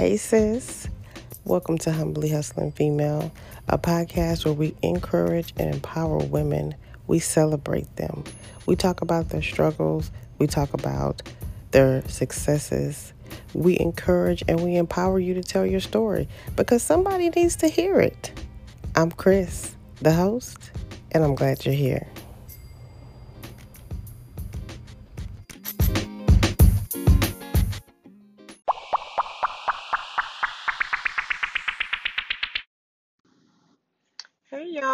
Hey, sis. Welcome to Humbly Hustling Female, a podcast where we encourage and empower women. We celebrate them. We talk about their struggles. We talk about their successes. We encourage and we empower you to tell your story because somebody needs to hear it. I'm Chris, the host, and I'm glad you're here.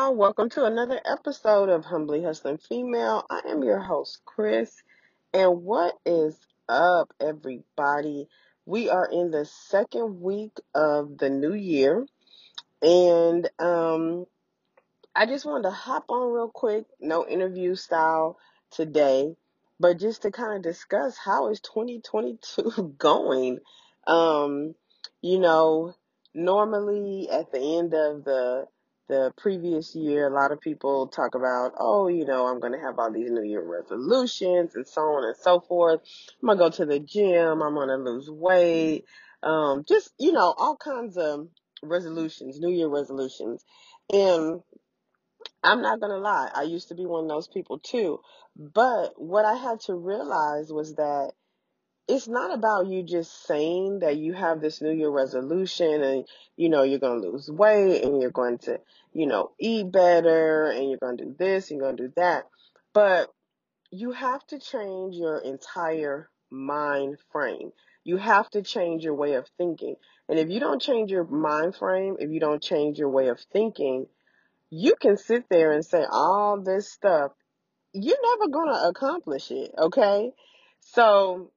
Y'all, welcome to another episode of Humbly Hustling Female. I am your host, Chris, and what is up, everybody? We are in the second week of the new year, and um, I just wanted to hop on real quick, no interview style today, but just to kind of discuss how is 2022 going. Um, you know, normally at the end of the the previous year, a lot of people talk about, oh, you know, I'm going to have all these New Year resolutions and so on and so forth. I'm going to go to the gym. I'm going to lose weight. Um, just, you know, all kinds of resolutions, New Year resolutions. And I'm not gonna lie, I used to be one of those people too. But what I had to realize was that it's not about you just saying that you have this New Year resolution and you know you're gonna lose weight and you're going to, you know, eat better and you're gonna do this and you're gonna do that. But you have to change your entire mind frame. You have to change your way of thinking. And if you don't change your mind frame, if you don't change your way of thinking, you can sit there and say all this stuff. You're never going to accomplish it, okay? So,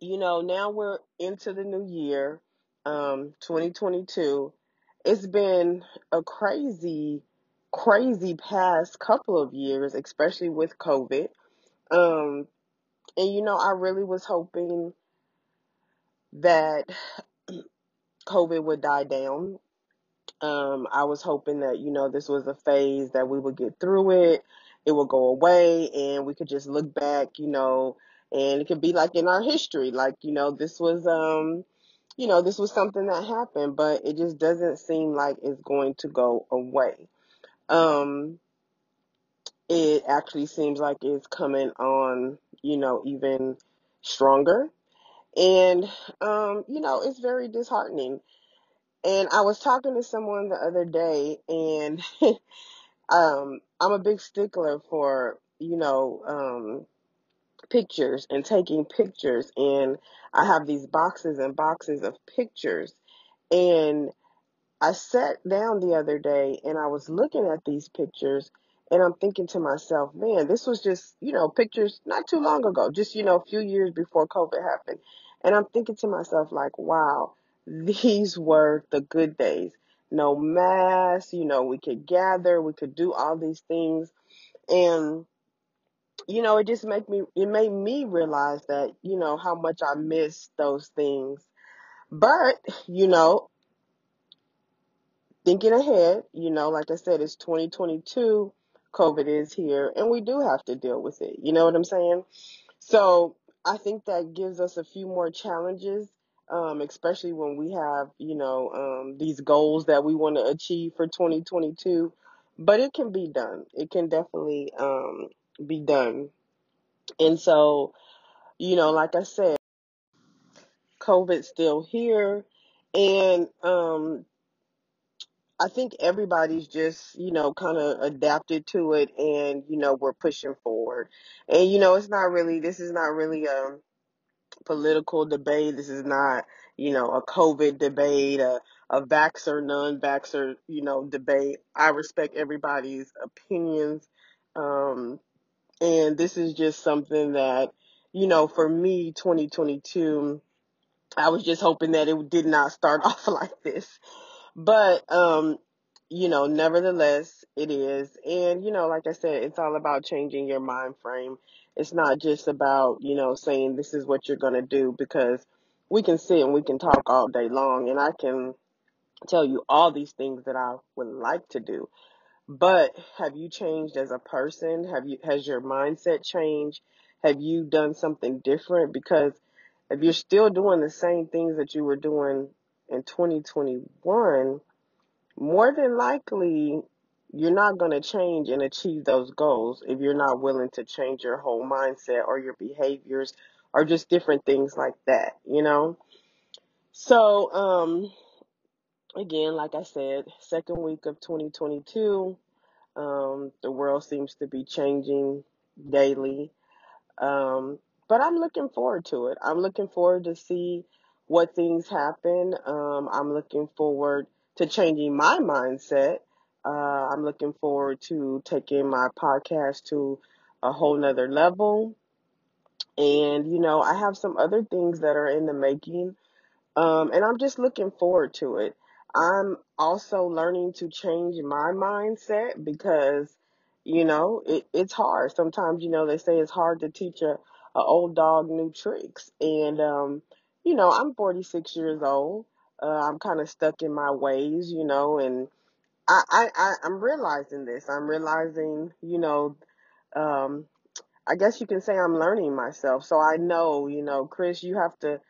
you know, now we're into the new year, um, 2022. It's been a crazy, crazy past couple of years, especially with COVID. Um, and, you know, I really was hoping that COVID would die down Um, I was hoping that, you know, this was a phase that we would get through it, it would go away, and we could just look back, you know, and it could be like in our history, like, you know, this was, um, you know, this was something that happened, but it just doesn't seem like it's going to go away. Um, it actually seems like it's coming on, you know, even stronger. And, um, you know, it's very disheartening and I was talking to someone the other day, and um, I'm a big stickler for, you know, um, pictures and taking pictures. And I have these boxes and boxes of pictures. And I sat down the other day and I was looking at these pictures and I'm thinking to myself, man, this was just, you know, pictures not too long ago, just, you know, a few years before COVID happened. And I'm thinking to myself, like, wow, these were the good days. No mass, you know, we could gather, we could do all these things. And, you know, it just made me, it made me realize that, you know, how much I miss those things. But, you know, thinking ahead, you know, like I said, it's 2022, COVID is here, and we do have to deal with it. You know what I'm saying? So I think that gives us a few more challenges, um, especially when we have, you know, um, these goals that we want to achieve for 2022. But it can be done. It can definitely um, be done. And so, you know, like I said, COVID's still here. And um, I think everybody's just, you know, kind of adapted to it and, you know, we're pushing forward. And, you know, it's not really, this is not really a political debate. This is not, you know, a COVID debate, a, a vaxxer, non-vaxxer, you know, debate. I respect everybody's opinions. Um, and this is just something that, you know, for me, 2022, I was just hoping that it did not start off like this. But, um, you know, nevertheless, it is. And, you know, like I said, it's all about changing your mind frame. It's not just about, you know, saying this is what you're going to do because we can sit and we can talk all day long and I can tell you all these things that I would like to do. But have you changed as a person? Have you, has your mindset changed? Have you done something different? Because if you're still doing the same things that you were doing in 2021, more than likely you're not going to change and achieve those goals if you're not willing to change your whole mindset or your behaviors or just different things like that, you know? So, um, again, like I said, second week of 2022, um, the world seems to be changing daily. Um, but I'm looking forward to it. I'm looking forward to see what things happen. Um, I'm looking forward to changing my mindset. Uh, I'm looking forward to taking my podcast to a whole nother level. And, you know, I have some other things that are in the making. Um, and I'm just looking forward to it. I'm also learning to change my mindset because, you know, it, it's hard. Sometimes, you know, they say it's hard to teach a, a old dog new tricks. And, um, you know, I'm 46 years old. Uh, I'm kind of stuck in my ways, you know, and I, I, I, I'm realizing this. I'm realizing, you know, um, I guess you can say I'm learning myself. So I know, you know, Chris, you have to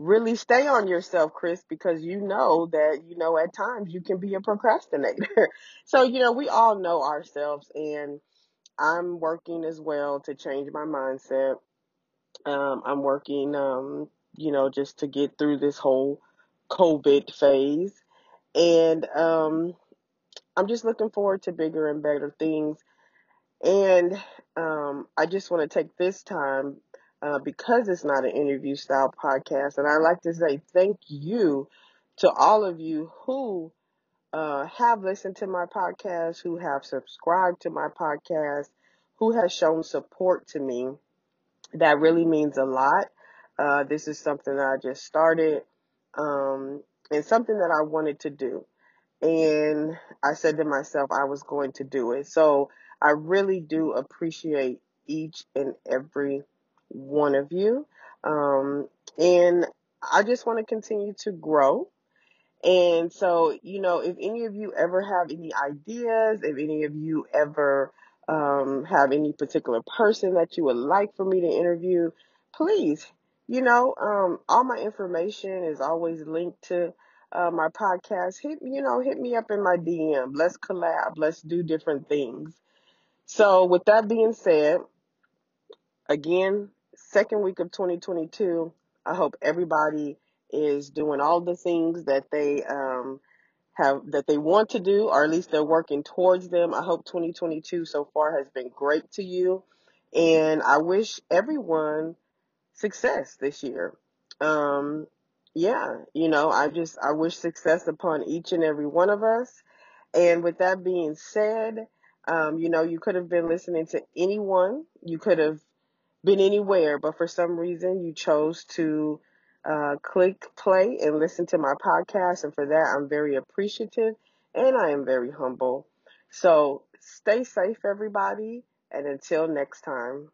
really stay on yourself, Chris, because you know that, you know, at times you can be a procrastinator. so, you know, we all know ourselves and I'm working as well to change my mindset. Um, I'm working, um, you know, just to get through this whole COVID phase. And, um, I'm just looking forward to bigger and better things. And um, I just want to take this time uh, because it's not an interview style podcast, and I'd like to say thank you to all of you who uh, have listened to my podcast, who have subscribed to my podcast, who has shown support to me. That really means a lot. Uh, this is something I just started um, and something that I wanted to do and I said to myself I was going to do it. So I really do appreciate each and every one of you. Um, and I just want to continue to grow. And so, you know, if any of you ever have any ideas, if any of you ever um, have any particular person that you would like for me to interview, please, you know, um, all my information is always linked to uh, my podcast. Hit, you know, hit me up in my DM. Let's collab. Let's do different things. So, with that being said, again, second week of 2022. I hope everybody is doing all the things that they um, have that they want to do, or at least they're working towards them. I hope 2022 so far has been great to you, and I wish everyone success this year. Um, yeah, you know, I just I wish success upon each and every one of us. And with that being said, um, you know, you could have been listening to anyone. You could have been anywhere, but for some reason you chose to uh, click play and listen to my podcast. And for that, I'm very appreciative and I am very humble. So stay safe, everybody. And until next time.